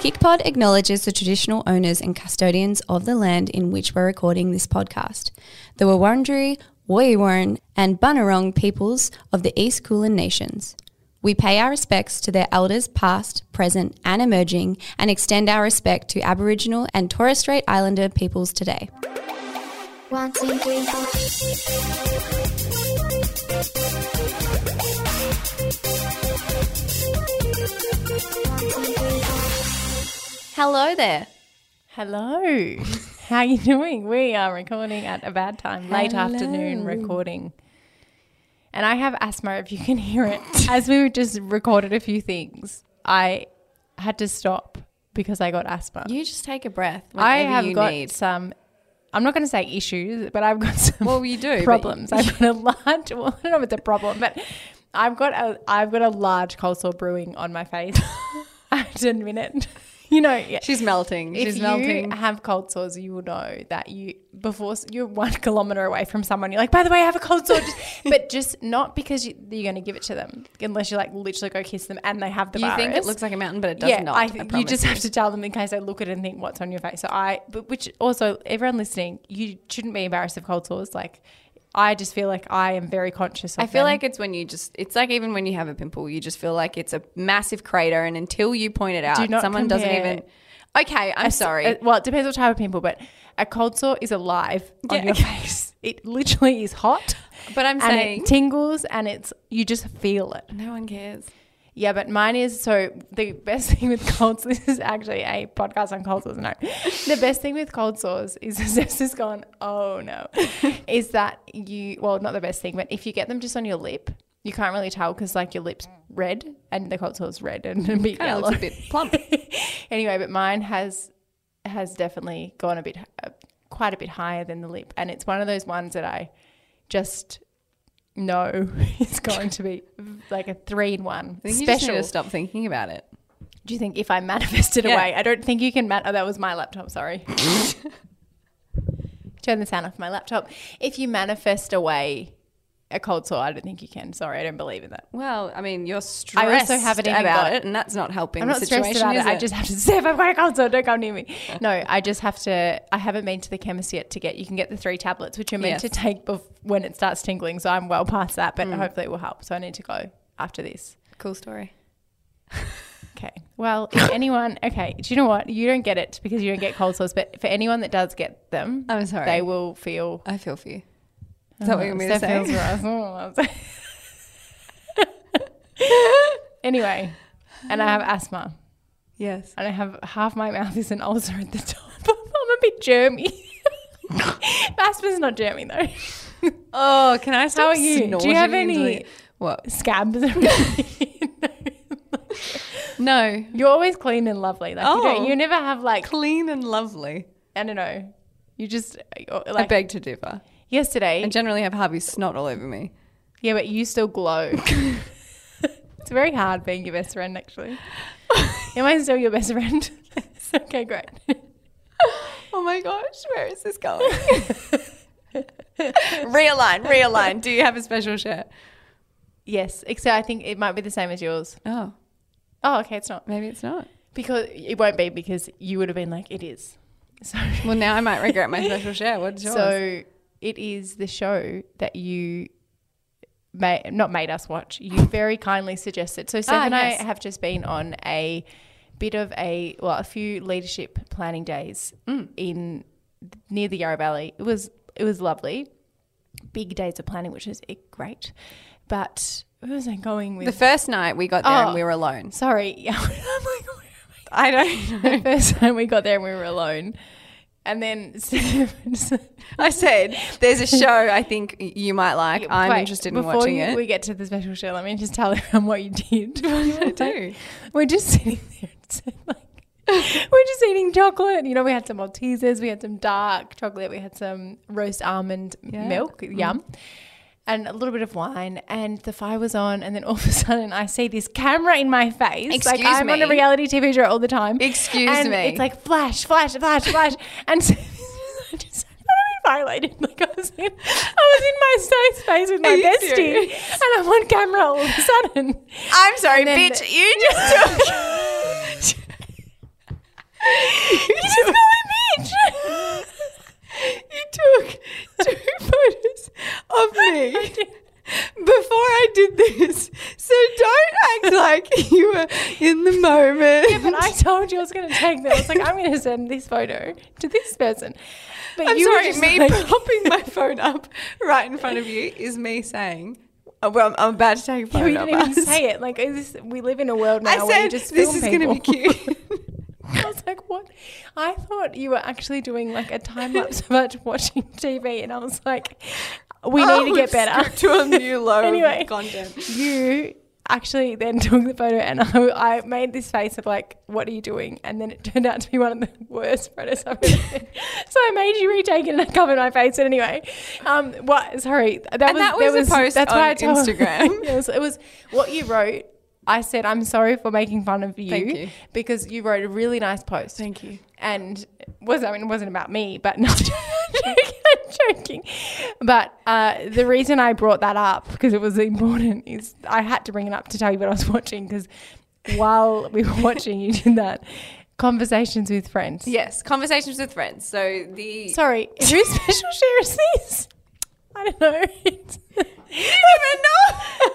KickPod acknowledges the traditional owners and custodians of the land in which we're recording this podcast, the Wurundjeri, Woiwurrung, and Bunurong peoples of the East Kulin Nations. We pay our respects to their elders past, present, and emerging, and extend our respect to Aboriginal and Torres Strait Islander peoples today. One, two, three, four. Hello there. Hello. How are you doing? We are recording at a bad time, late afternoon recording. And I have asthma if you can hear it. As we just recorded a few things, I had to stop because I got asthma. You just take a breath. I have you got need. some I'm not going to say issues, but I've got some Well, you do, problems. I've got a large well, I don't know if it's a problem, but I've got a I've got a large cold sore brewing on my face. I to admit it. You know, yeah. She's melting. if She's you melting. have cold sores, you will know that you before you're one kilometer away from someone. You're like, by the way, I have a cold sore, but just not because you, you're going to give it to them, unless you like literally go kiss them and they have the you virus. think it looks like a mountain, but it does yeah, not. I, I you just have to tell them in case they look at it and think what's on your face. So I, but which also everyone listening, you shouldn't be embarrassed of cold sores. Like, I just feel like I am very conscious. of I feel them. like it's when you just, it's like even when you have a pimple, you just feel like it's a massive crater. And until you point it out, not someone doesn't even. Okay, I'm A sorry. a- well, it depends what type of pimple, but a cold sore is alive on your okay. face. It literally is hot. but I'm and saying it tingles and it's you just feel it. no one cares. Yeah, but mine is so the best thing with cold sores this is actually a podcast on cold sores. No, the best thing with cold sores is Zeus has gone. Oh no, is that you? Well, not the best thing, but if you get them just on your lip, you can't really tell because like your lips red and the cold sore's red and a bit Kind yellow. looks a bit plump. anyway, but mine has has definitely gone a bit uh, quite a bit higher than the lip, and it's one of those ones that I just know it's going to be like a three in one I think you just need special. to stop thinking about it. Do you think if I manifested Yeah. away, I don't think you can man. Oh, that was my laptop. Sorry. Turn the sound off my laptop. If you manifest away a cold sore, I don't think you can. Sorry, I don't believe in that. Well, I mean, you're stressed I also haven't even about got- it, and that's not helping I'm the not situation. stressed about is it. I just have to say if I've got a cold sore, don't come near me. No, I just have to. I haven't been to the chemist yet to get. You can get the three tablets, which you're meant Yes. to take bef- when it starts tingling. So I'm well past that, Mm. but hopefully it will help. So I need to go after this. cool story. Okay. Well, if anyone, okay, do you know what? You don't get it because you don't get cold sores, but for anyone that does get them, I'm sorry. they will feel. I feel for you. Is that what you want me to say? anyway, and I have asthma, Yes. and I have half my mouth is an ulcer at the top. I'm a bit germy. Asthma's not germy though. Oh, can I stop How are you? Do you have any What? scabs? No. You're always clean and lovely. Like you, don't, Oh. you never have like Clean and lovely. I don't know. You just uh, I like beg to differ. Yesterday. I generally have Harvey's snot all over me. Yeah, but you still glow. it's very hard being your best friend, actually. Am I still your best friend? okay, great. Oh my gosh, where is this going? realign, realign. Do you have a special shirt? Yes, except I think it might be the same as yours. Oh, Oh, okay, it's not maybe it's not. because it won't be because you would have been like it is. So, Well, now I might regret my special shirt. What's yours? so it is the show that you. Made, not made us watch. You very kindly suggested. So Steph Ah, and yes. I have just been on a bit of a well, a few leadership planning days Mm. in near the Yarra Valley. It was it was lovely. Big days of planning, which is eh, great. But where was I going with? the first night we got there Oh. and we were alone. Sorry, yeah. I'm like, where am I don't I? know. the first time we got there and we were alone, and then I said, there's a show I think you might like. I'm Wait, interested in watching you, it. We get to the special show. Let me just tell everyone what you did. What did I do? We're just sitting there. It's like, we're just eating chocolate. You know, we had some Maltesers, we had some dark chocolate, we had some roast almond Yeah. Mm. milk, yum, and a little bit of wine, and the fire was on, and then all of a sudden I see this camera in my face. Excuse like I'm me. on a reality TV show all the time. Excuse and me. It's like flash, flash, flash, flash, and so I just violated. Like I was in, I was in my safe space with my bestie, serious? and I'm on camera all of a sudden. I'm sorry, bitch. You just took. you just call me bitch you took two photos of me before I did this. So don't act like you were in the moment. Yeah, but I told you I was going to take them. I was like, I'm going to send this photo to this person. But I'm sorry, me like... popping my phone up right in front of you is me saying. Oh, well, I'm about to take a photo. You didn't even say it. Like, this, we live in a world now I said, where you just film this is going to be cute. I was like, what? I thought you were actually doing like a time lapse of us watching TV, and I was like, we need to get better. To a new low Anyway. of content. you actually then took the photo, and I, I made this face of like, what are you doing? And then it turned out to be one of the worst photos I've ever seen. so I made you retake it, and I covered my face. But anyway, um, what? Sorry, that And was that there was a post that's on why I told, Instagram. it, was, it was what you wrote. I said, I'm sorry for making fun of you, you. because you wrote a really nice post. Thank you. And was I mean it wasn't about me, but no, I'm joking, joking. But uh, the reason I brought that up because it was important is I had to bring it up to tell you what I was watching because while we were watching, you did that conversations with friends. Yes, conversations with friends. So the Sorry, whose special share is this? I don't know.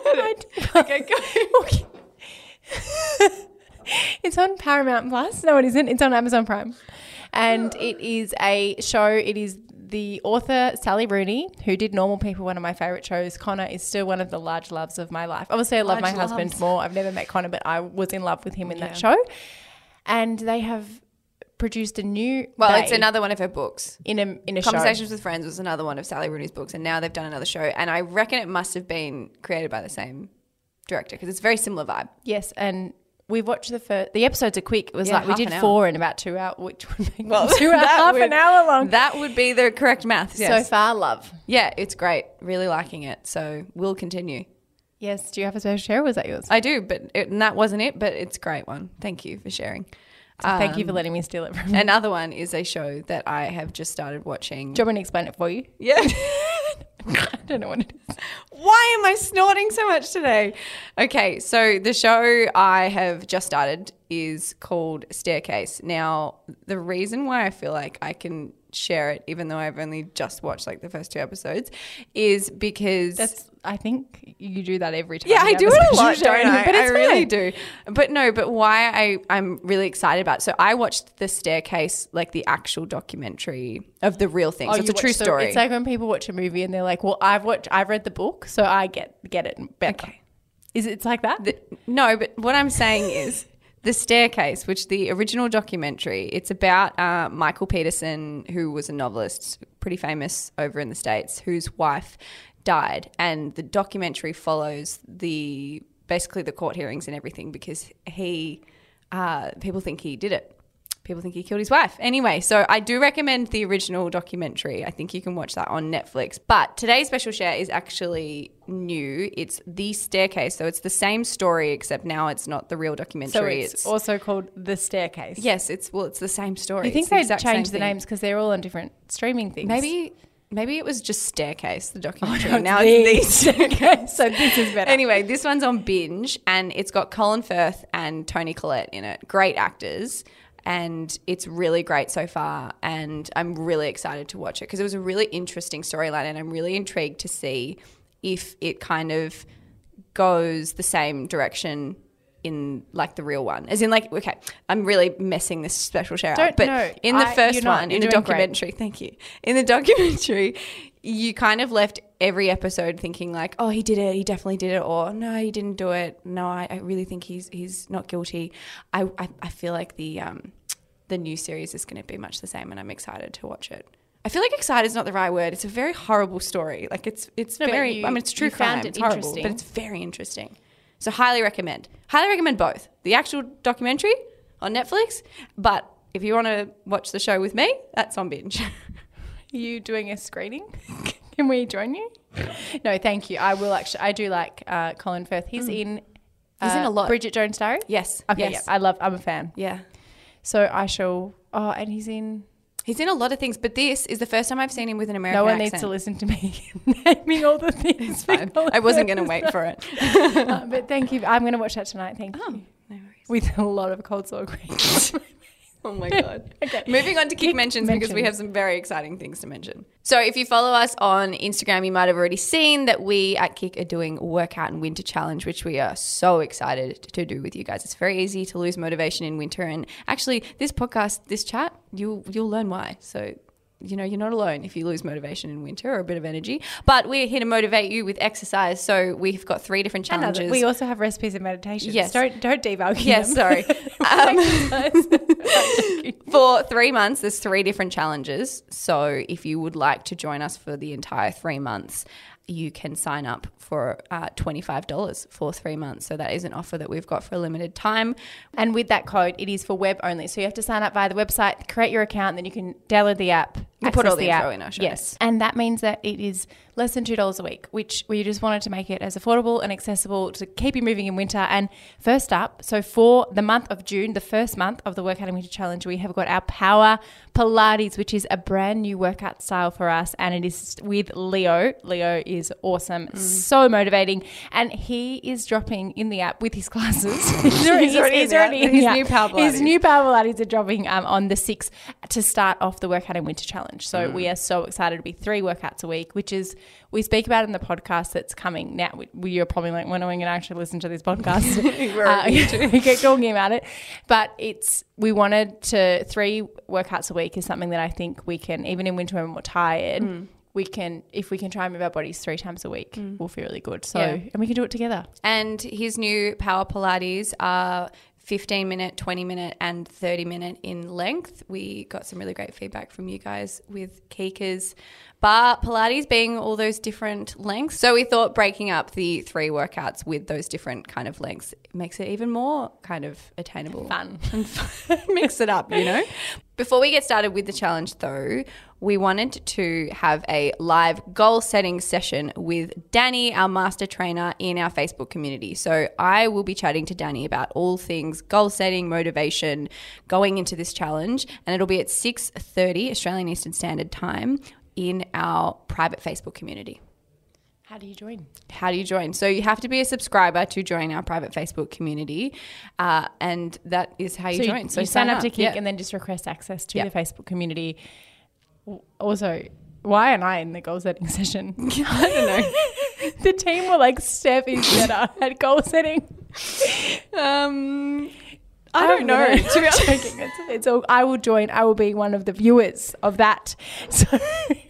I don't- okay, go. it's on Paramount Plus. No, it isn't. It's on Amazon Prime. And it is a show. It is the author Sally Rooney, who did Normal People, one of my favorite shows. Connor is still one of the large loves of my life. Obviously, I love Large my husband more. I've never met Connor, but I was in love with him in Yeah. that show. And they have produced a new. Well, it's another one of her books. in a in a show. Conversations with Friends was another one of Sally Rooney's books, and now they've done another show. And I reckon it must have been created by the same director because it's a very similar vibe. Yes, and. We watched the first. The episodes are quick. It was Yeah, like we half did an hour. four in about two hours, which would make Well, two hours, that half would- an hour long. That would be the correct math. So far, love. yeah, it's great. Really liking it. So we'll continue. Yes. Do you have a special share? Or was that yours? I do, but it, and that wasn't it. But it's a great one. Thank you for sharing. Thank you for Um, letting me steal it from you. Another one is a show that I have just started watching. Do you want me to explain it for you? Yeah. I don't know what it is. Why am I snorting so much today? Okay, so the show I have just started is called Staircase. Now, the reason why I feel like I can share it, even though I've only just watched like the first two episodes, is because That's. I think you do that every time. yeah, I do it a lot, don't I? But it's I really do. But no, but why I I'm really excited about. So I watched the Staircase, like the actual documentary of the real thing. Oh, so it's a true the- story. It's like when people watch a movie and they're like, "Well, I've watched, I've read the book, so I get get it better." Okay. Is it it's like that? The- no, but what I'm saying is the staircase, which the original documentary, it's about uh, Michael Peterson, who was a novelist, pretty famous over in the states, whose wife died, and the documentary follows the basically the court hearings and everything because he uh, people think he did it. People think he killed his wife. Anyway, so I do recommend the original documentary. I think you can watch that on Netflix. But today's special share is actually new. It's The Staircase. So it's the same story, except now it's not the real documentary. so it's, also called the staircase. yes, it's well, it's the same story. You think It's they'd exact change the names because they're all on different streaming things? Maybe maybe it was just Staircase, the documentary. no, now it's The Staircase. So this is better. Anyway, this one's on binge and it's got Colin Firth and Toni Collette in it. Great actors. And it's really great so far. And I'm really excited to watch it because it was a really interesting storyline. And I'm really intrigued to see if it kind of goes the same direction in like the real one. As in, like, okay, I'm really messing this special share Don't- up. But no, in the I- 1st not. one, in the doing great. documentary, thank you. In the documentary, you kind of left every episode thinking like, oh, he did it, he definitely did it, or no, he didn't do it. No, I, I really think he's he's not guilty. I, I, I feel like the um the new series is going to be much the same, and I'm excited to watch it. I feel like excited is not the right word. It's a very horrible story. Like it's it's No, very. you- I mean, it's true crime. it It's horrible, interesting. but it's very interesting. So highly recommend. Highly recommend both the actual documentary on Netflix, but if you want to watch the show with me, that's on binge. Are you doing a screening? Can we join you? No, thank you. I will actually. I do like uh, Colin Firth. He's in. Mm. He's in uh, a lot. Bridget Jones' Diary. yes. Okay. Yes. Yeah. I love. I'm a fan. yeah. So I shall. Oh, and he's in. He's in a lot of things, but this is the first time I've seen him with an American no one accent. needs to listen to me naming all the things. I wasn't going to wait for it. Uh, but thank you. I'm going to watch that tonight. Thank Oh, you. no worries. With a lot of cold sore cream. Oh my god. Okay. Moving on to kick, mentions, because we have some very exciting things to mention. So if you follow us on Instagram, you might have already seen that we at Kick are doing workout and winter challenge, which we are so excited to do with you guys. It's very easy to lose motivation in winter, and actually, this podcast, this chat, you'll you'll learn why. So. You know, you're not alone if you lose motivation in winter or a bit of energy. But we're here to motivate you with exercise. So we've got three different challenges. we also have recipes and meditations. Yes. Don't don't devalue Yes, them. sorry. Um, for three months, there's three different challenges. So if you would like to join us for the entire three months, you can sign up for uh, $25 for three months. So that is an offer that we've got for a limited time. And with that code, it is for web only. So you have to sign up via the website, create your account, then you can download the app. We'll put all the info app. in our show Yes. And that means that it is less than $2 a week, which we just wanted to make it as affordable and accessible to keep you moving in winter. And first up, so for the month of June, the first month of the Workout and Winter Challenge, we have got our Power Pilates, which is a brand new workout style for us. And it is with Leo. Leo is awesome, Mm. so motivating. And he is dropping in the app with his classes. he's already, He's already in the His new Power His Pilates. new Power Pilates are dropping um, on the 6th to start off the Workout and Winter Challenge. So Mm. we are so excited to be three workouts a week, which is, we speak about in the podcast that's coming now. We, are probably like, when are we going to actually listen to this podcast? We're Uh, we keep talking about it. But it's, we wanted to, three workouts a week is something that I think we can, even in winter when we're tired, Mm. we can, if we can try and move our bodies three times a week, we'll feel really good. So, Yeah. and we can do it together. And his new Power Pilates are 15 minute, 20 minute, and 30 minute in length. We got some really great feedback from you guys with Kika's barre Pilates being all those different lengths. So we thought breaking up the three workouts with those different kind of lengths makes it even more kind of attainable. Fun. And fun. Mix it up, you know? Before we get started with the challenge, though, we wanted to have a live goal setting session with Danny, our master trainer in our Facebook community. So I will be chatting to Danny about all things goal setting, motivation, going into this challenge, and it'll be at 6:30 Australian Eastern Standard Time in our private Facebook community. How do you join? How do you join? So you have to be a subscriber to join our private Facebook community, uh, and that is how you so join. You, so you sign up to Kick yeah. and then just request access to Yeah. the Facebook community. Also, why am I in the goal setting session? I don't know. the team were like, Steph is better at goal setting. Um, I don't know. To be honest. It's, it's all, I will join. I will be one of the viewers of that. So,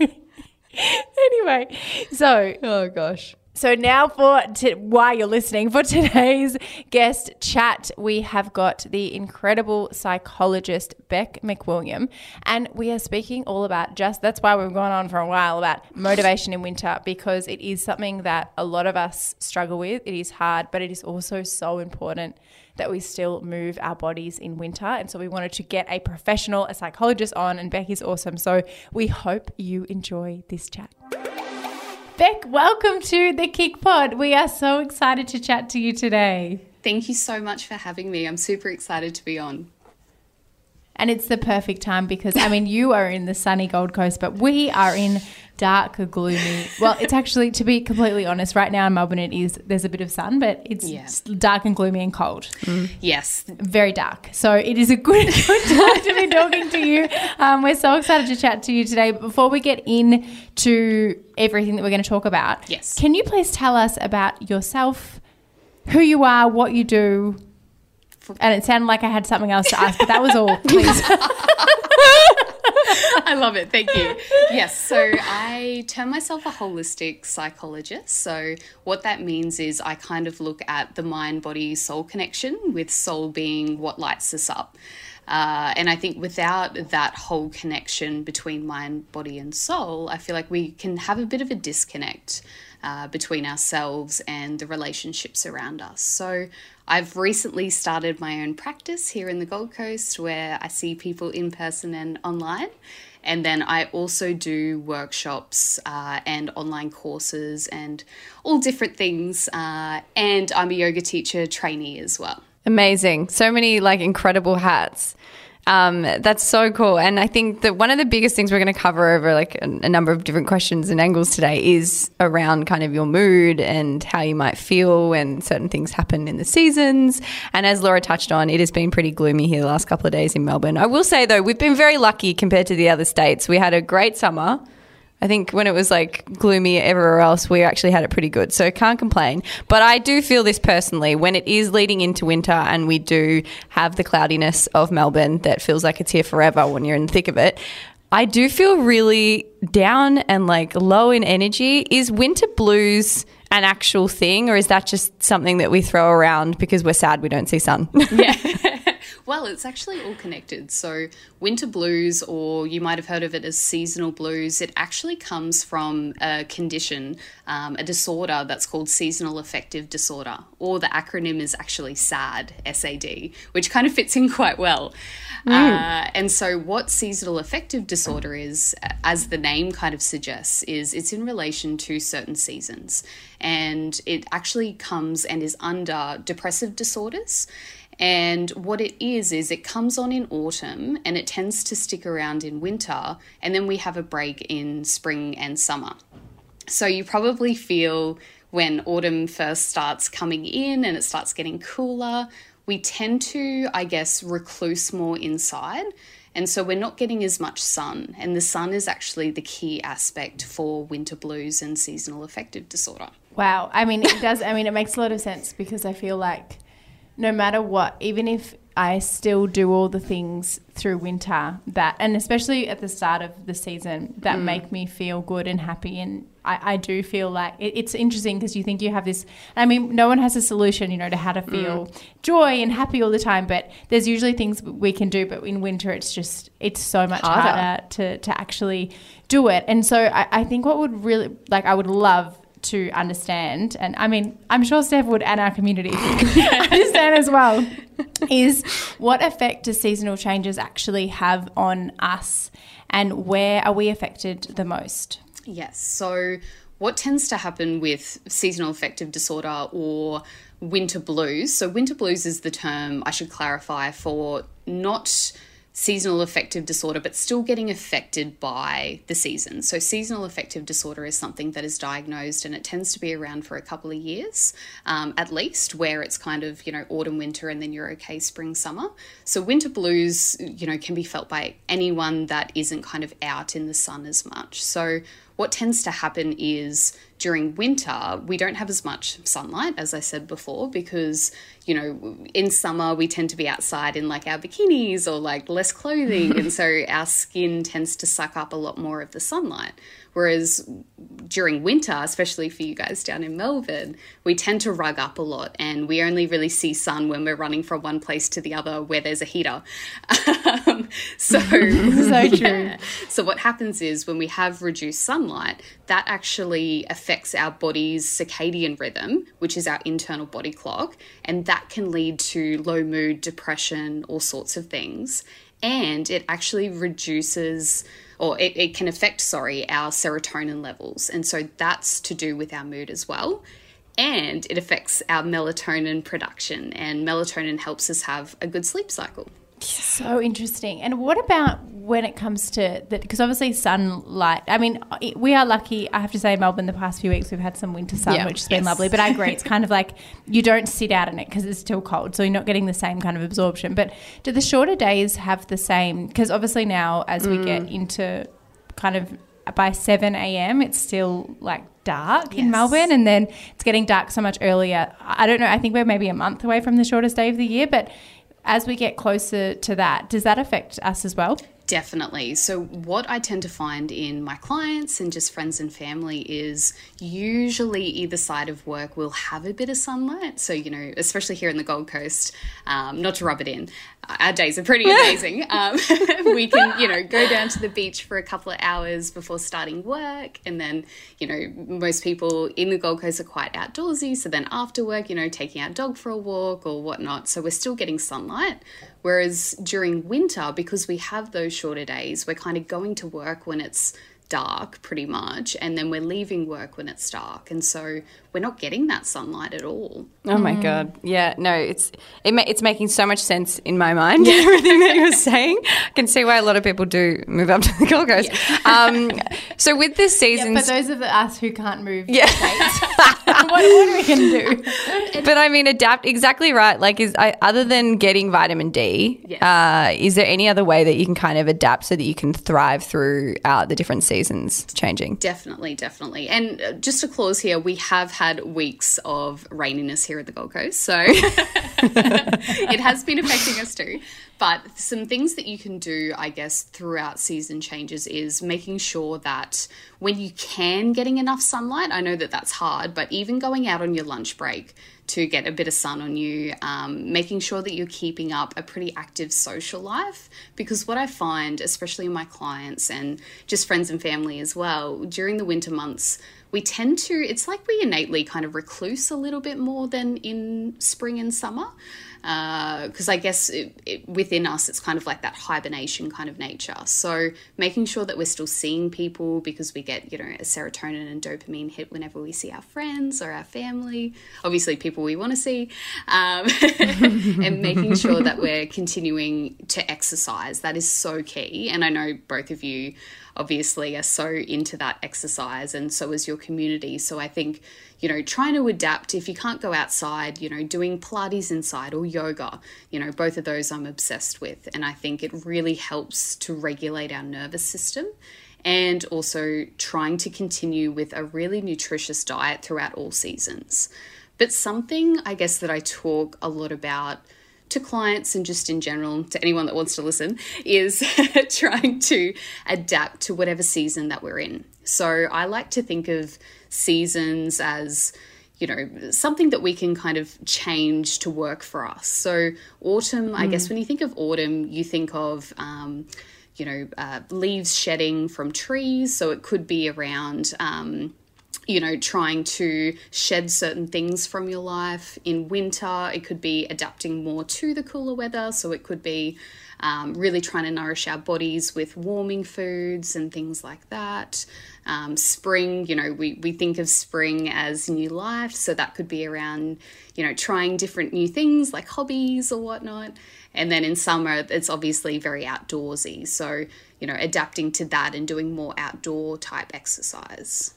anyway, so oh gosh. So now for t- why you're listening for today's guest chat, we have got the incredible psychologist Beck McWilliam, and we are speaking all about just that's why we've gone on for a while about motivation in winter because it is something that a lot of us struggle with. It is hard, but it is also so important that we still move our bodies in winter. And so we wanted to get a professional, a psychologist on, and Beck is awesome. So we hope you enjoy this chat. Beck, welcome to the Kick Pod. We are so excited to chat to you today. Thank you so much for having me. I'm super excited to be on. And it's the perfect time because, I mean, you are in the sunny Gold Coast, but we are in dark, gloomy. Well, it's actually, to be completely honest, right now in Melbourne, it is, there's a bit of sun, but it's Yeah. dark and gloomy and cold. Yes, Very dark. So it is a good, good time to be talking to you. Um, we're so excited to chat to you today. But before we get into everything that we're going to talk about, Yes. can you please tell us about yourself, who you are, what you do? And it sounded like I had something else to ask, but that was all. Please. I love it. Thank you. Yes, so I term myself a holistic psychologist. So, what that means is I kind of look at the mind body soul connection, with soul being what lights us up. Uh, and I think without that whole connection between mind, body, and soul, I feel like we can have a bit of a disconnect uh, between ourselves and the relationships around us. So I've recently started my own practice here in the Gold Coast where I see people in person and online. And then I also do workshops uh, and online courses and all different things. Uh, and I'm a yoga teacher trainee as well. Amazing. So many like incredible hats. Um, that's so cool. And I think that one of the biggest things we're going to cover over like a, a number of different questions and angles today is around kind of your mood and how you might feel when certain things happen in the seasons. And as Laura touched on, it has been pretty gloomy here the last couple of days in Melbourne. I will say though, we've been very lucky compared to the other states. We had a great summer. I think when it was like gloomy everywhere else, we actually had it pretty good. So can't complain. But I do feel this personally when it is leading into winter and we do have the cloudiness of Melbourne that feels like it's here forever when you're in the thick of it. I do feel really down and like low in energy. Is winter blues an actual thing or is that just something that we throw around because we're sad we don't see sun? Yeah. well, it's actually all connected. So, winter blues, or you might have heard of it as seasonal blues, it actually comes from a condition, um, a disorder that's called seasonal affective disorder, or the acronym is actually SAD, S A D, which kind of fits in quite well. Uh, and so, what seasonal affective disorder is, as the name kind of suggests, is it's in relation to certain seasons. And it actually comes and is under depressive disorders. And what it is, is it comes on in autumn and it tends to stick around in winter. And then we have a break in spring and summer. So you probably feel when autumn first starts coming in and it starts getting cooler, we tend to, I guess, recluse more inside. And so we're not getting as much sun. And the sun is actually the key aspect for winter blues and seasonal affective disorder. Wow. I mean, it does. I mean, it makes a lot of sense because I feel like no matter what, even if I still do all the things through winter that, and especially at the start of the season, that mm. make me feel good and happy. And I, I do feel like it, it's interesting because you think you have this. I mean, no one has a solution, you know, to how to mm. feel joy and happy all the time. But there's usually things we can do. But in winter, it's just it's so much Harder. harder, to to actually do it. And so I, I think what would really like I would love to understand, and I mean, I'm sure Steph would and our community understand as well, is what effect do seasonal changes actually have on us and where are we affected the most? Yes. So, what tends to happen with seasonal affective disorder or winter blues? So, winter blues is the term I should clarify for not seasonal affective disorder, but still getting affected by the season. So, seasonal affective disorder is something that is diagnosed and it tends to be around for a couple of years um, at least, where it's kind of, you know, autumn, winter, and then you're okay spring, summer. So, winter blues, you know, can be felt by anyone that isn't kind of out in the sun as much. So, what tends to happen is during winter, we don't have as much sunlight, as I said before, because, you know, in summer we tend to be outside in like our bikinis or like less clothing. and so our skin tends to suck up a lot more of the sunlight. Whereas during winter, especially for you guys down in Melbourne, we tend to rug up a lot and we only really see sun when we're running from one place to the other where there's a heater. Um, so, So true. yeah. So what happens is when we have reduced sunlight, that actually affects our body's circadian rhythm, which is our internal body clock, and that can lead to low mood, depression, all sorts of things. And it actually reduces or it, it can affect, sorry, our serotonin levels. And so that's to do with our mood as well. And it affects our melatonin production, and melatonin helps us have a good sleep cycle. So interesting. And what about when it comes to that? Because obviously, sunlight. I mean, it- we are lucky. I have to say, Melbourne, the past few weeks we've had some winter sun, Yeah. which has been Yes. lovely. But I agree, it's kind of like you don't sit out in it because it's still cold, so you're not getting the same kind of absorption. But do the shorter days have the same? Because obviously now, as we get mm. into kind of by seven a.m., it's still like dark in Melbourne, and then it's getting dark so much earlier. I don't know. I think we're maybe a month away from the shortest day of the year, but as we get closer to that, does that affect us as well? Definitely. So, what I tend to find in my clients and just friends and family is usually either side of work will have a bit of sunlight. So, you know, especially here in the Gold Coast, um, not to rub it in, our days are pretty amazing. um, we can, you know, go down to the beach for a couple of hours before starting work. And then, you know, most people in the Gold Coast are quite outdoorsy. So, then after work, you know, taking our dog for a walk or whatnot. So, we're still getting sunlight. Whereas during winter, because we have those shorter days, we're kind of going to work when it's dark pretty much, and then we're leaving work when it's dark, and so we're not getting that sunlight at all. Oh my god! Yeah, no, it's it ma- it's making so much sense in my mind. yeah. Everything that you're saying, I can see why a lot of people do move up to the Gold Coast. Um, so with this Yeah, season, for those of us who can't move, Yeah. states, what, what are we going to do? but I mean, adapt exactly right. Like, is I, other than getting vitamin D, Yes. uh, is there any other way that you can kind of adapt so that you can thrive throughout the different seasons changing? Definitely, definitely. And uh, just to close here, we have had weeks of raininess here at the Gold Coast, so it has been affecting us too. But some things that you can do, I guess, throughout season changes is making sure that when you can getting enough sunlight, I know that that's hard, but even going out on your lunch break to get a bit of sun on you, um, making sure that you're keeping up a pretty active social life. Because what I find, especially in my clients and just friends and family as well, during the winter months, we tend to, it's like we innately kind of recluse a little bit more than in spring and summer. Because I guess it, it, within us, it's kind of like that hibernation kind of nature. So making sure that we're still seeing people because we get, you know, a serotonin and dopamine hit whenever we see our friends or our family, obviously people we want to see, um, and making sure that we're continuing to exercise. That is so key. And I know both of you obviously are so into that exercise and so is your community. So I think, you know, trying to adapt if you can't go outside, you know, doing Pilates inside or yoga, you know, both of those I'm obsessed with. And I think it really helps to regulate our nervous system and also trying to continue with a really nutritious diet throughout all seasons. But something I guess that I talk a lot about to clients and just in general to anyone that wants to listen is trying to adapt to whatever season that we're in. So I like to think of seasons as you know something that we can kind of change to work for us. So autumn, I guess when you think of autumn, you think of um, you know uh, leaves shedding from trees. So it could be around. Um, you know, trying to shed certain things from your life. In winter, it could be adapting more to the cooler weather. So it could be um, really trying to nourish our bodies with warming foods and things like that. Um, spring, you know, we, we think of spring as new life. So that could be around, you know, trying different new things like hobbies or whatnot. And then in summer, it's obviously very outdoorsy. So, you know, adapting to that and doing more outdoor type exercise.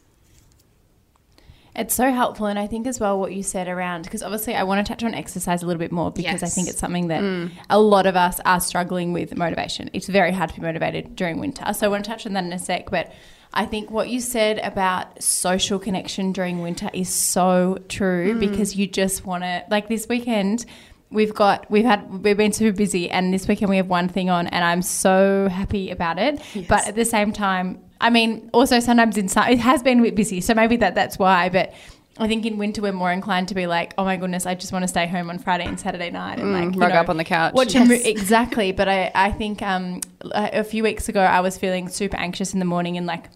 It's so helpful. And I think as well what you said around, because obviously I want to touch on exercise a little bit more because I think it's something that mm. a lot of us are struggling with motivation. It's very hard to be motivated during winter. So I want to touch on that in a sec. But I think what you said about social connection during winter is so true mm. because you just want to, like this weekend, we've got we've had we've been super busy and this weekend we have one thing on and I'm so happy about it but at the same time I mean also sometimes in it has been a bit busy so maybe that that's why but I think in winter we're more inclined to be like oh my goodness I just want to stay home on Friday and Saturday night and like you rug know, up on the couch. watch a mo- exactly but I I think um a few weeks ago I was feeling super anxious in the morning and like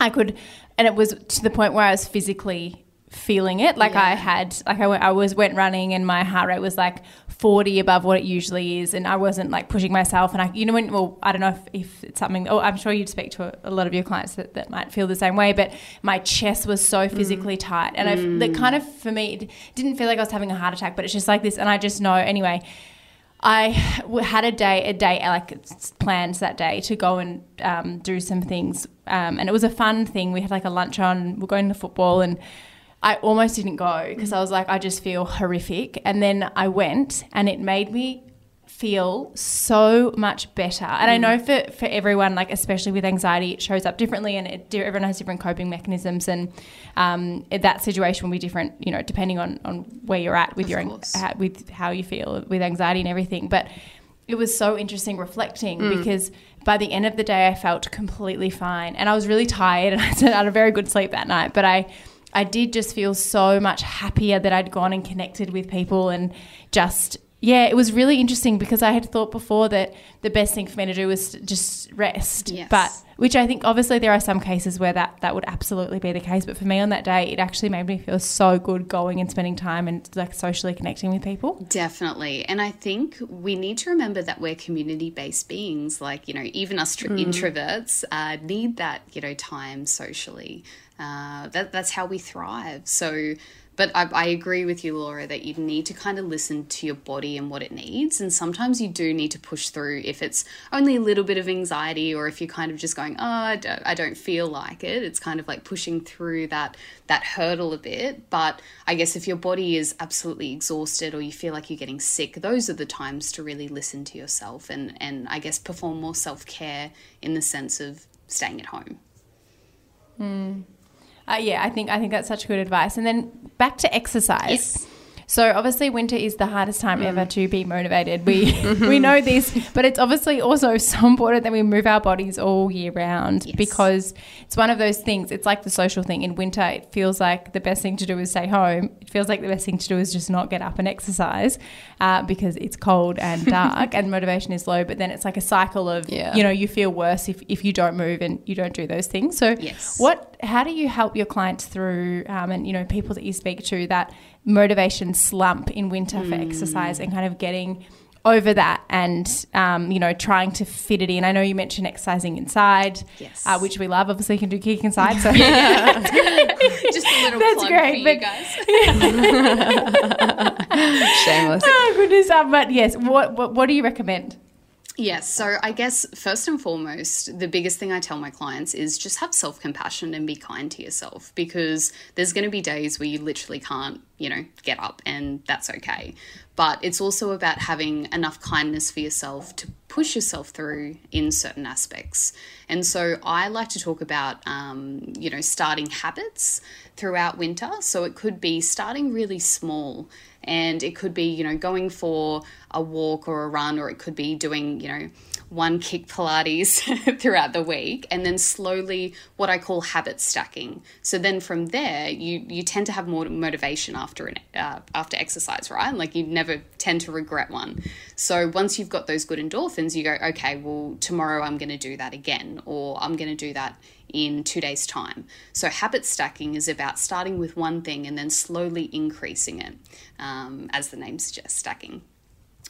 I could, and it was to the point where I was physically feeling it. Like I had, like I, went, I was went running and my heart rate was like 40 above what it usually is. And I wasn't like pushing myself. And I, you know, when, well, I don't know if, if it's something, oh, I'm sure you'd speak to a, a lot of your clients that, that might feel the same way, but my chest was so physically tight. And I, that kind of, for me, it didn't feel like I was having a heart attack, but it's just like this. And I just know, anyway, I had a day, a day like it's planned that day to go and um, do some things, um, and it was a fun thing. We had like a lunch on, we're going to football, and I almost didn't go because I was like, I just feel horrific. And then I went, and it made me feel so much better. And I know for, for everyone, like especially with anxiety, it shows up differently, and it, everyone has different coping mechanisms, and um, that situation will be different, you know, depending on on where you're at with Of your with how you feel with anxiety and everything. But it was so interesting reflecting because by the end of the day, I felt completely fine, and I was really tired, and I had a very good sleep that night. But I, I did just feel so much happier that I'd gone and connected with people, and just yeah, it was really interesting because I had thought before that the best thing for me to do was just rest. Yes. But which I think obviously there are some cases where that that would absolutely be the case. But for me on that day, it actually made me feel so good going and spending time and like socially connecting with people. Definitely. And I think we need to remember that we're community based beings. Like, you know, even us tr- introverts uh, need that, you know, time socially. Uh, that, that's how we thrive. So, but I, I agree with you, Laura, that you need to kind of listen to your body and what it needs. And sometimes you do need to push through if it's only a little bit of anxiety or if you're kind of just going, oh, I don't, feel like it. It's kind of like pushing through that that hurdle a bit. But I guess if your body is absolutely exhausted or you feel like you're getting sick, those are the times to really listen to yourself and, and I guess perform more self care in the sense of staying at home. Uh, yeah, I think I think that's such good advice. And then back to exercise. Yes. So obviously winter is the hardest time ever to be motivated. We we know this, but it's obviously also so important that we move our bodies all year round Yes. because it's one of those things. It's like the social thing. In winter, it feels like the best thing to do is stay home. It feels like the best thing to do is just not get up and exercise uh, because it's cold and dark and motivation is low. But then it's like a cycle of Yeah. you know you feel worse if if you don't move and you don't do those things. So Yes. what how do you help your clients through um, and you know people that you speak to that motivation slump in winter for exercise and kind of getting over that and um, you know trying to fit it in i know you mentioned exercising inside Yes. uh, which we love obviously you can do kick inside so Just a little That's great, for you but- guys. Shameless. oh goodness um, but yes what, what what do you recommend Yes. So I guess first and foremost, the biggest thing I tell my clients is just have self compassion and be kind to yourself because there's going to be days where you literally can't, you know, get up and that's okay. But it's also about having enough kindness for yourself to push yourself through in certain aspects. And so I like to talk about, um, you know, starting habits throughout winter. So it could be starting really small and it could be you know going for a walk or a run or it could be doing you know one kick pilates throughout the week and then slowly what i call habit stacking. So then from there you you tend to have more motivation after an uh, after exercise right? Like you never tend to regret one. So once you've got those good endorphins you go okay well tomorrow i'm going to do that again or i'm going to do that in two days' time. So, habit stacking is about starting with one thing and then slowly increasing it, um, as the name suggests, stacking.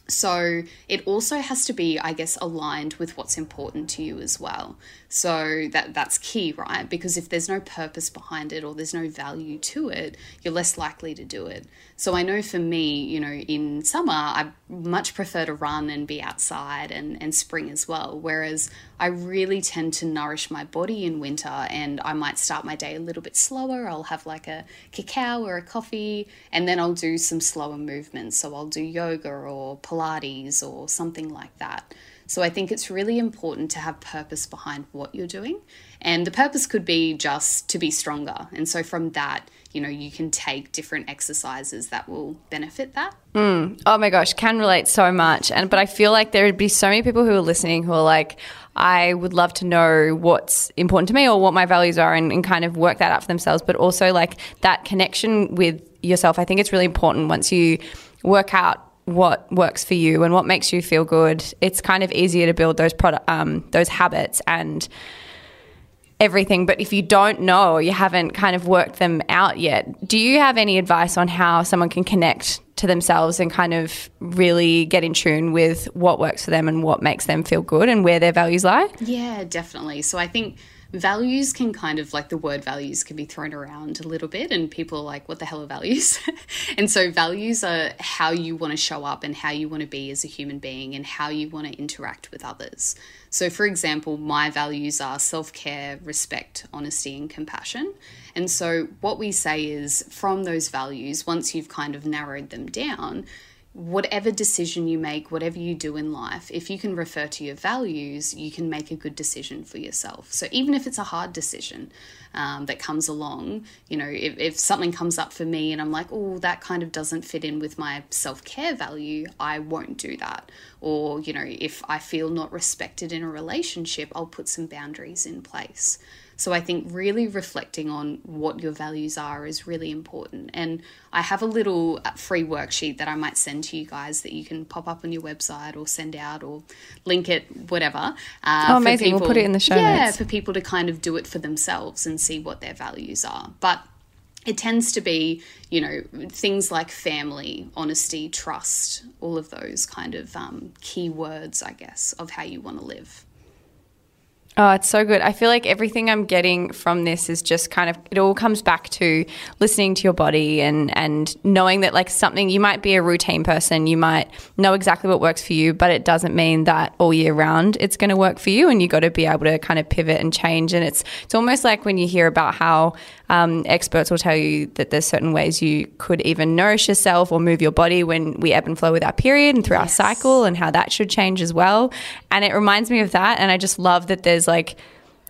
So it also has to be, I guess, aligned with what's important to you as well. So that that's key, right? Because if there's no purpose behind it or there's no value to it, you're less likely to do it. So I know for me, you know, in summer I much prefer to run and be outside and, and spring as well. Whereas I really tend to nourish my body in winter and I might start my day a little bit slower. I'll have like a cacao or a coffee and then I'll do some slower movements. So I'll do yoga or Pilates or something like that. So I think it's really important to have purpose behind what you're doing. And the purpose could be just to be stronger. And so from that, you know, you can take different exercises that will benefit that. Hmm. Oh my gosh, can relate so much. And but I feel like there would be so many people who are listening who are like, I would love to know what's important to me or what my values are and, and kind of work that out for themselves. But also like that connection with yourself. I think it's really important once you work out what works for you and what makes you feel good. It's kind of easier to build those product um, those habits and everything. But if you don't know, you haven't kind of worked them out yet, do you have any advice on how someone can connect to themselves and kind of really get in tune with what works for them and what makes them feel good and where their values lie? Yeah, definitely. So I think values can kind of like the word values can be thrown around a little bit and people are like what the hell are values? And so values are how you want to show up and how you want to be as a human being and how you want to interact with others. So for example my values are self-care respect honesty and compassion. And so what we say is from those values once you've kind of narrowed them down whatever decision you make, whatever you do in life, if you can refer to your values, you can make a good decision for yourself. So even if it's a hard decision um, that comes along, you know, if, if something comes up for me and I'm like, oh, that kind of doesn't fit in with my self care value, I won't do that. Or, you know, if I feel not respected in a relationship, I'll put some boundaries in place. So I think really reflecting on what your values are is really important. And I have a little uh, free worksheet that I might send to you guys that you can pop up on your website or send out or link it, whatever. Uh, Oh, for amazing. We'll put it in the show yeah, notes. for people to kind of do it for themselves and see what their values are. But it tends to be, you know, things like family, honesty, trust, all of those kind of um, key words, I guess, of how you want to live. Oh, it's so good. I feel like everything I'm getting from this is just kind of it all comes back to listening to your body and and knowing that like something you might be a routine person, you might know exactly what works for you, but it doesn't mean that all year round it's going to work for you and you got to be able to kind of pivot and change and it's it's almost like when you hear about how um, experts will tell you that there's certain ways you could even nourish yourself or move your body when we ebb and flow with our period and through our cycle and how that should change as well. And it reminds me of that. And I just love that there's like,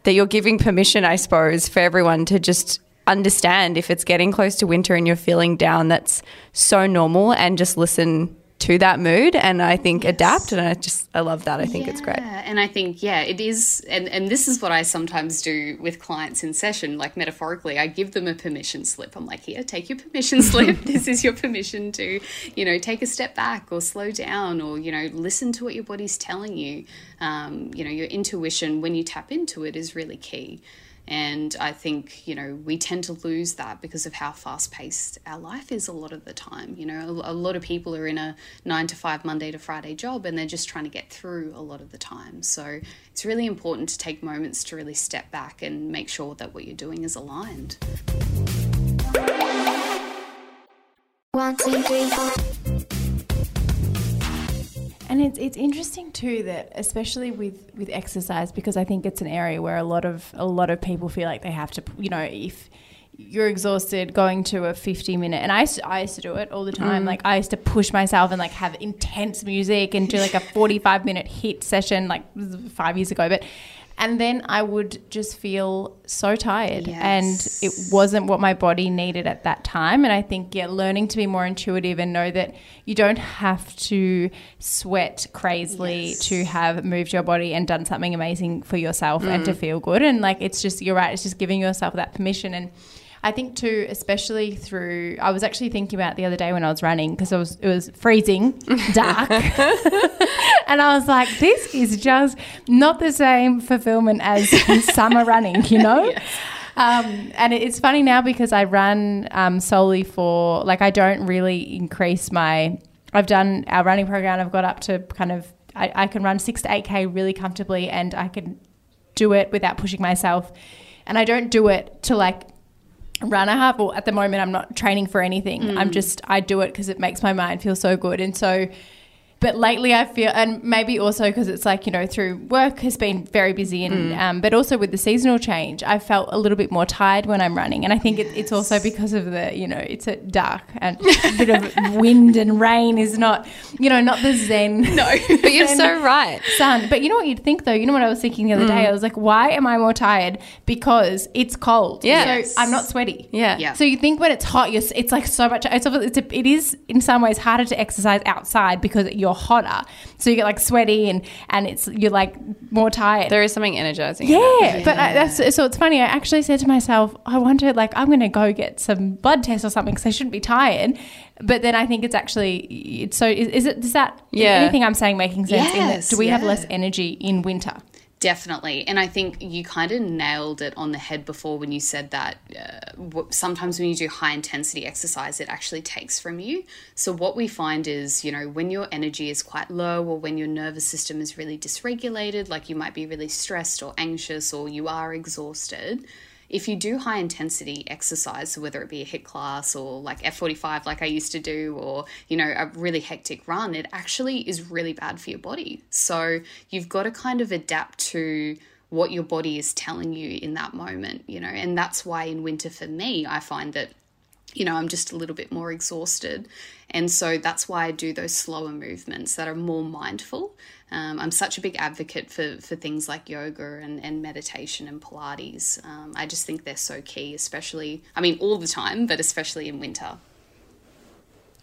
that you're giving permission, I suppose, for everyone to just understand if it's getting close to winter and you're feeling down, that's so normal and just listen to that mood and I think adapt. And I just, I love that. I think it's great. And I think yeah, it is, and and this is what I sometimes do with clients in session. Like metaphorically, I give them a permission slip. I'm like, here, take your permission slip. this is your permission to, you know, take a step back or slow down or you know listen to what your body's telling you. Um, you know, your intuition when you tap into it is really key. And I think, you know, we tend to lose that because of how fast paced our life is a lot of the time. You know, a, a lot of people are in a nine to five, Monday to Friday job and they're just trying to get through a lot of the time. So it's really important to take moments to really step back and make sure that what you're doing is aligned. One, two, three, four. And it's it's interesting too that especially with with exercise because I think it's an area where a lot of a lot of people feel like they have to you know if you're exhausted going to a 50 minute and I used, to, I used to do it all the time. Mm. Like I used to push myself and like have intense music and do like a 45 minute HIIT session like 5 years ago. But and then I would just feel so tired and it wasn't what my body needed at that time. And I think, yeah, learning to be more intuitive and know that you don't have to sweat crazily Yes. to have moved your body and done something amazing for yourself and Mm. to feel good. And like, it's just, you're right, it's just giving yourself that permission. And I think too, especially through, I was actually thinking about the other day when I was running because it was, it was freezing, dark. and I was like, this is just not the same fulfillment as summer running, you know? Um, and it's funny now because I run um, solely for, like, I don't really increase my, I've done our running program, I've got up to kind of, I, I can run six to 8K really comfortably and I can do it without pushing myself. And I don't do it to like run a half or at the moment I'm not training for anything. I'm mm. just I do it because it makes my mind feel so good. And so but lately I feel and maybe also because it's like, you know, through work has been very busy and um, but also with the seasonal change, I felt a little bit more tired when I'm running. And I think it, it's also because of the, you know, it's a dark and a bit of wind and rain is not, you know, not the zen. No. But you're so right. sun. But you know what you'd think though? You know what I was thinking the other day? I was like, why am I more tired? Because it's cold. Yeah. So I'm not sweaty. Yeah. Yeah. So you think when it's hot, you're, it's like so much. It's, it's a, it is in some ways harder to exercise outside because you're hotter. So you get like sweaty and and it's you're like more tired. There is something energizing. yeah, but I, that's so. It's funny. I actually said to myself, I wonder, like, I'm going to go get some blood tests or something because I shouldn't be tired. But then I think it's actually it's so. Is, is it? Does that? Yeah. Anything I'm saying making sense? in that, Yes, do we have less energy in winter? Definitely. And I think you kind of nailed it on the head before when you said that uh, sometimes when you do high intensity exercise, it actually takes from you. So, what we find is, you know, when your energy is quite low or when your nervous system is really dysregulated, like you might be really stressed or anxious or you are exhausted. If you do high intensity exercise, so whether it be a HIIT class or like F45, like I used to do, or, you know, a really hectic run, it actually is really bad for your body. So you've got to kind of adapt to what your body is telling you in that moment, you know, and that's why in winter for me, I find that you know, I'm just a little bit more exhausted. And so that's why I do those slower movements that are more mindful. Um, I'm such a big advocate for, for things like yoga and, and meditation and Pilates. Um, I just think they're so key, especially, I mean, all the time, but especially in winter.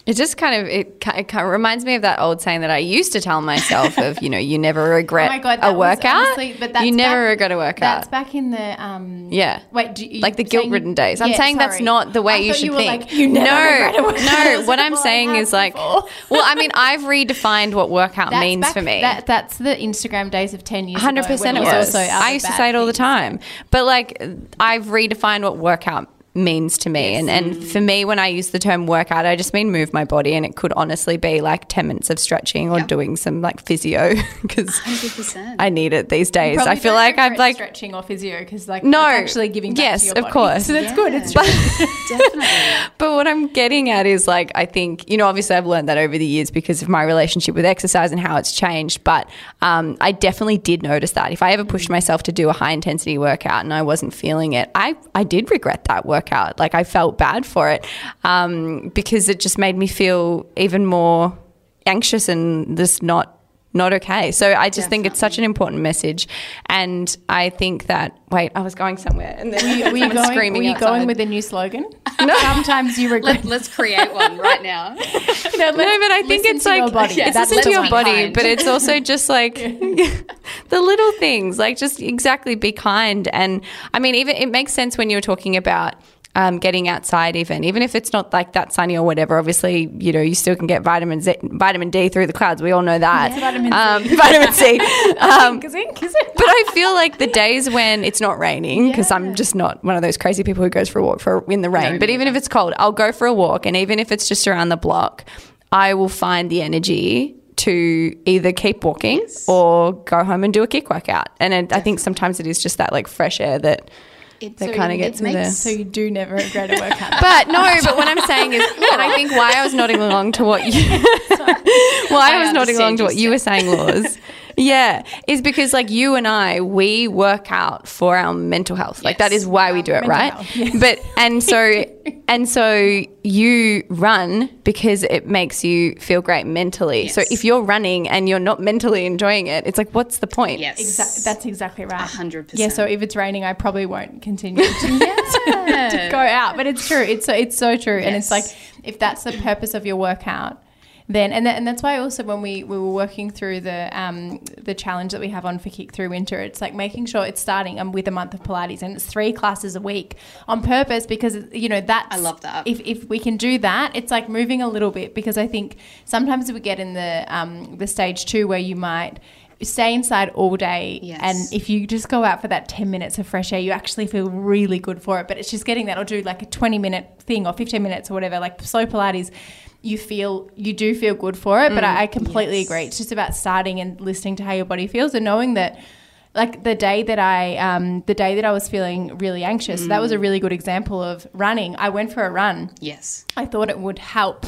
It just kind of it, it kind of reminds me of that old saying that I used to tell myself of you know you never regret Oh my god, a was workout. honestly- but that's you never back- regret a workout. That's back in the um. Yeah. Wait, do you, like the guilt-ridden days. I'm Yeah, saying that's not the way I you should were think. Like, you never regret a no, no. What I'm saying is like, well, I mean, I've redefined what workout That's means back- for me. That, that's the Instagram days of ten years. ago Hundred percent, it was. Also I used to say it all the time, but like I've redefined what workout means to me, and and for me, when I use the term workout, I just mean move my body, and it could honestly be like ten minutes of stretching or Yep. doing some like physio because I need it these days. I feel like I'm like stretching or physio because like No. actually giving back Yes, of body. course. So that's good. It's Yeah. Definitely. But what I'm getting at is like, I think, you know, obviously I've learned that over the years because of my relationship with exercise and how it's changed. But um, I definitely did notice that. If I ever pushed myself to do a high intensity workout and I wasn't feeling it, I, I did regret that workout. Like I felt bad for it um, because it just made me feel even more anxious and just not not okay. So I just think it's such an important message, and I think that wait, I was going somewhere, and then Were you, were you going, screaming were you outside. going with a new slogan? Sometimes you regret. Let, let's create one right now. no, No, but I think listen it's to like your body. Yes, it's That's listen to your body, kind. but it's also just like the little things, like just exactly be kind. And I mean, even it makes sense when you were talking about. Um, getting outside, even even if it's not like that sunny or whatever, obviously you know you still can get vitamin Z, vitamin D through the clouds. We all know that. vitamin C. Um, vitamin C. Um, Zinc, zinc, is it? but I feel like the days when it's not raining, because I'm just not one of those crazy people who goes for a walk for in the rain. No, but even if it's cold, I'll go for a walk, and even if it's just around the block, I will find the energy to either keep walking or go home and do a kick workout. And it, I think sometimes it is just that like fresh air that. It, That kinda gets me there. So you do never regret a workout. But no, but what I'm saying is, and I think why I was nodding along to what you, why I, I was nodding along to what you were saying, Laws. Yeah, is because like you and I, we work out for our mental health. Like that is why we do it, mental right? yes. But and so and so you run because it makes you feel great mentally. So if you're running and you're not mentally enjoying it, it's like what's the point? Yes. Exa- that's exactly right. 100%. Yeah. So if it's raining, I probably won't continue to, to go out. But it's true. It's so it's so true. And it's like if that's the purpose of your workout, then and that, and that's why also when we, we were working through the um the challenge that we have on for kick through winter, it's like making sure it's starting um, with a month of Pilates and it's three classes a week on purpose because you know that I love that. If if we can do that, it's like moving a little bit because I think sometimes we get in the um the stage two where you might stay inside all day Yes. and if you just go out for that 10 minutes of fresh air you actually feel really good for it but it's just getting that or do like a 20 minute thing or 15 minutes or whatever like slow pilates you feel you do feel good for it but I, I completely yes. agree. It's just about starting and listening to how your body feels and knowing that like the day that I um, the day that I was feeling really anxious that was a really good example of running. I went for a run. Yes. I thought it would help,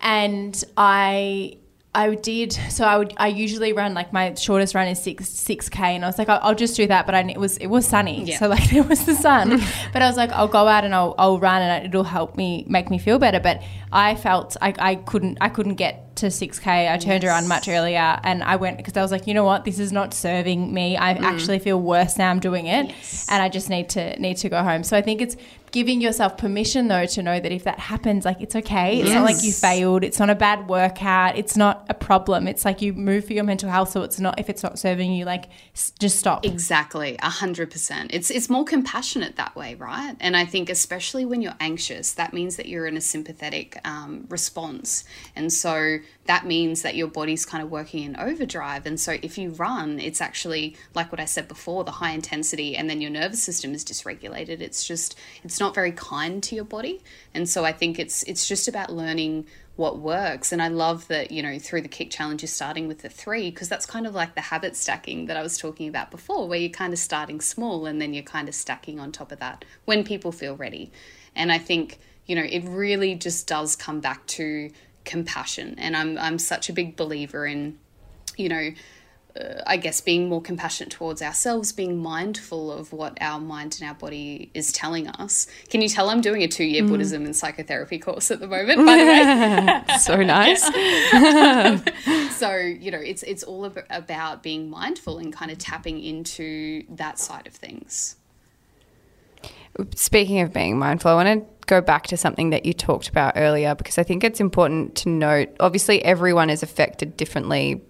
and I I did. So I would I usually run like my shortest run is six six k, and I was like I'll, I'll just do that. But I it was it was sunny, Yeah. so like there was the sun. but I was like I'll go out and I'll I'll run and it'll help me make me feel better. But I felt I, I couldn't I couldn't get to 6k i turned around much earlier and i went because i was like you know what? This is not serving me. I actually feel worse now i'm doing it Yes. and i just need to need to go home. So i think it's giving yourself permission though to know that if that happens like it's okay. It's not like you failed. It's not a bad workout. It's not a problem. It's like you move for your mental health so it's not if it's not serving you like s- just stop. Exactly, a hundred percent. It's it's more compassionate that way, right? And I think especially when you're anxious, that means that you're in a sympathetic um, response, and so that means that your body's kind of working in overdrive. And so if you run, it's actually like what I said before, the high intensity, and then your nervous system is dysregulated. It's just it's not very kind to your body, and so I think it's it's just about learning what works. And I love that, you know, through the kick challenge, you're starting with the three, because that's kind of like the habit stacking that I was talking about before, where you're kind of starting small and then you're kind of stacking on top of that when people feel ready. And I think, you know, it really just does come back to compassion. And I'm, I'm such a big believer in, you know, uh, I guess being more compassionate towards ourselves, being mindful of what our mind and our body is telling us. Can you tell I'm doing a two year Buddhism and psychotherapy course at the moment, by the way? so nice. so you know it's it's all ab- about being mindful and kind of tapping into that side of things Speaking of being mindful, I want to go back to something that you talked about earlier because I think it's important to note obviously, everyone is affected differently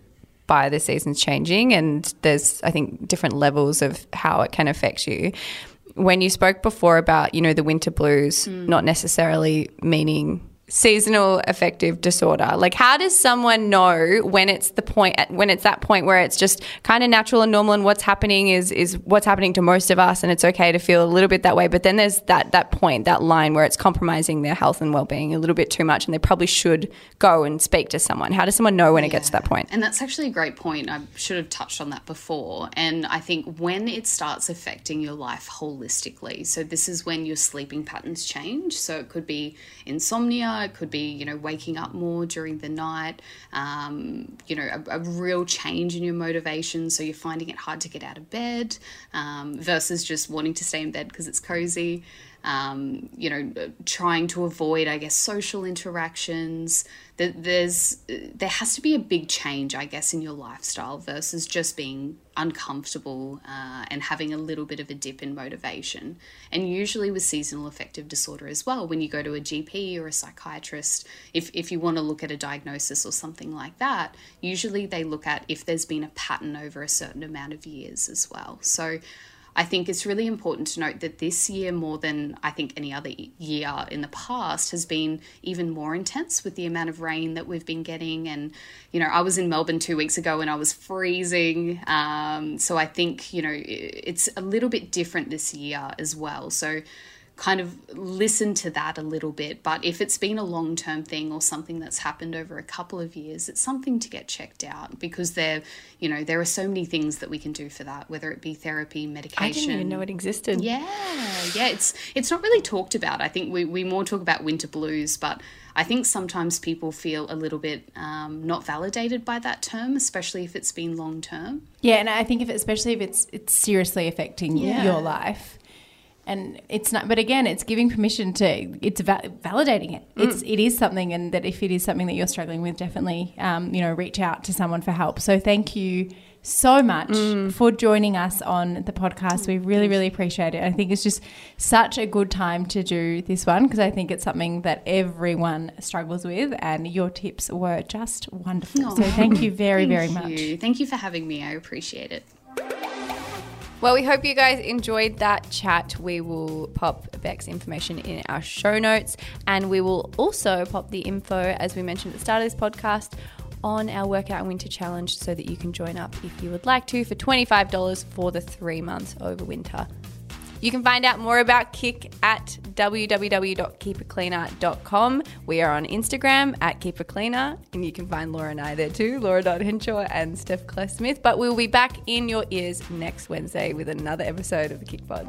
by the seasons changing, and there's, I think, different levels of how it can affect you. When you spoke before about, you know, the winter blues mm. not necessarily meaning seasonal affective disorder like how does someone know when it's the point when it's that point where it's just kind of natural and normal and what's happening is is what's happening to most of us and it's okay to feel a little bit that way but then there's that that point that line where it's compromising their health and well-being a little bit too much and they probably should go and speak to someone how does someone know when it gets to that point? point And that's actually a great point. I should have touched on that before. And I think when it starts affecting your life holistically, so this is when your sleeping patterns change. So it could be insomnia, it could be, you know, waking up more during the night, um, you know, a, a real change in your motivation. So you're finding it hard to get out of bed um, versus just wanting to stay in bed because it's cozy um, you know, trying to avoid, I guess, social interactions. There's there has to be a big change, I guess, in your lifestyle versus just being uncomfortable uh, and having a little bit of a dip in motivation. And usually with seasonal affective disorder as well, when you go to a GP or a psychiatrist, if if you want to look at a diagnosis or something like that, usually they look at if there's been a pattern over a certain amount of years as well. So. I think it's really important to note that this year, more than I think any other year in the past, has been even more intense with the amount of rain that we've been getting. And, you know, I was in Melbourne two weeks ago and I was freezing. Um, so I think, you know, it's a little bit different this year as well. So, kind of listen to that a little bit. But if it's been a long term thing or something that's happened over a couple of years, it's something to get checked out because there, you know, there are so many things that we can do for that, whether it be therapy, medication. i didn't even know it existed Yeah, yeah, it's it's not really talked about. I think we, we more talk about winter blues, but I think sometimes people feel a little bit um, not validated by that term, especially if it's been long term. Yeah, and I think if especially if it's it's seriously affecting Yeah. your life, and it's not. But again, it's giving permission to it's va- validating it. It's it is something, and that if it is something that you're struggling with, definitely um, you know reach out to someone for help. So thank you so much for joining us on the podcast. We really really appreciate it. I think it's just such a good time to do this one because I think it's something that everyone struggles with, and your tips were just wonderful. So thank you very very Thank much. you. Thank you for having me. I appreciate it. Well, we hope you guys enjoyed that chat. We will pop Beck's information in our show notes, and we will also pop the info, as we mentioned at the start of this podcast, on our Workout in Winter Challenge so that you can join up if you would like to for $25 for the three months over winter. You can find out more about KIC at www.keepitcleaner.com. We are on Instagram at keepercleaner, and you can find Laura and I there too, Laura.Henshaw and Steph Claire Smith. But we'll be back in your ears next Wednesday with another episode of the KIC Pod.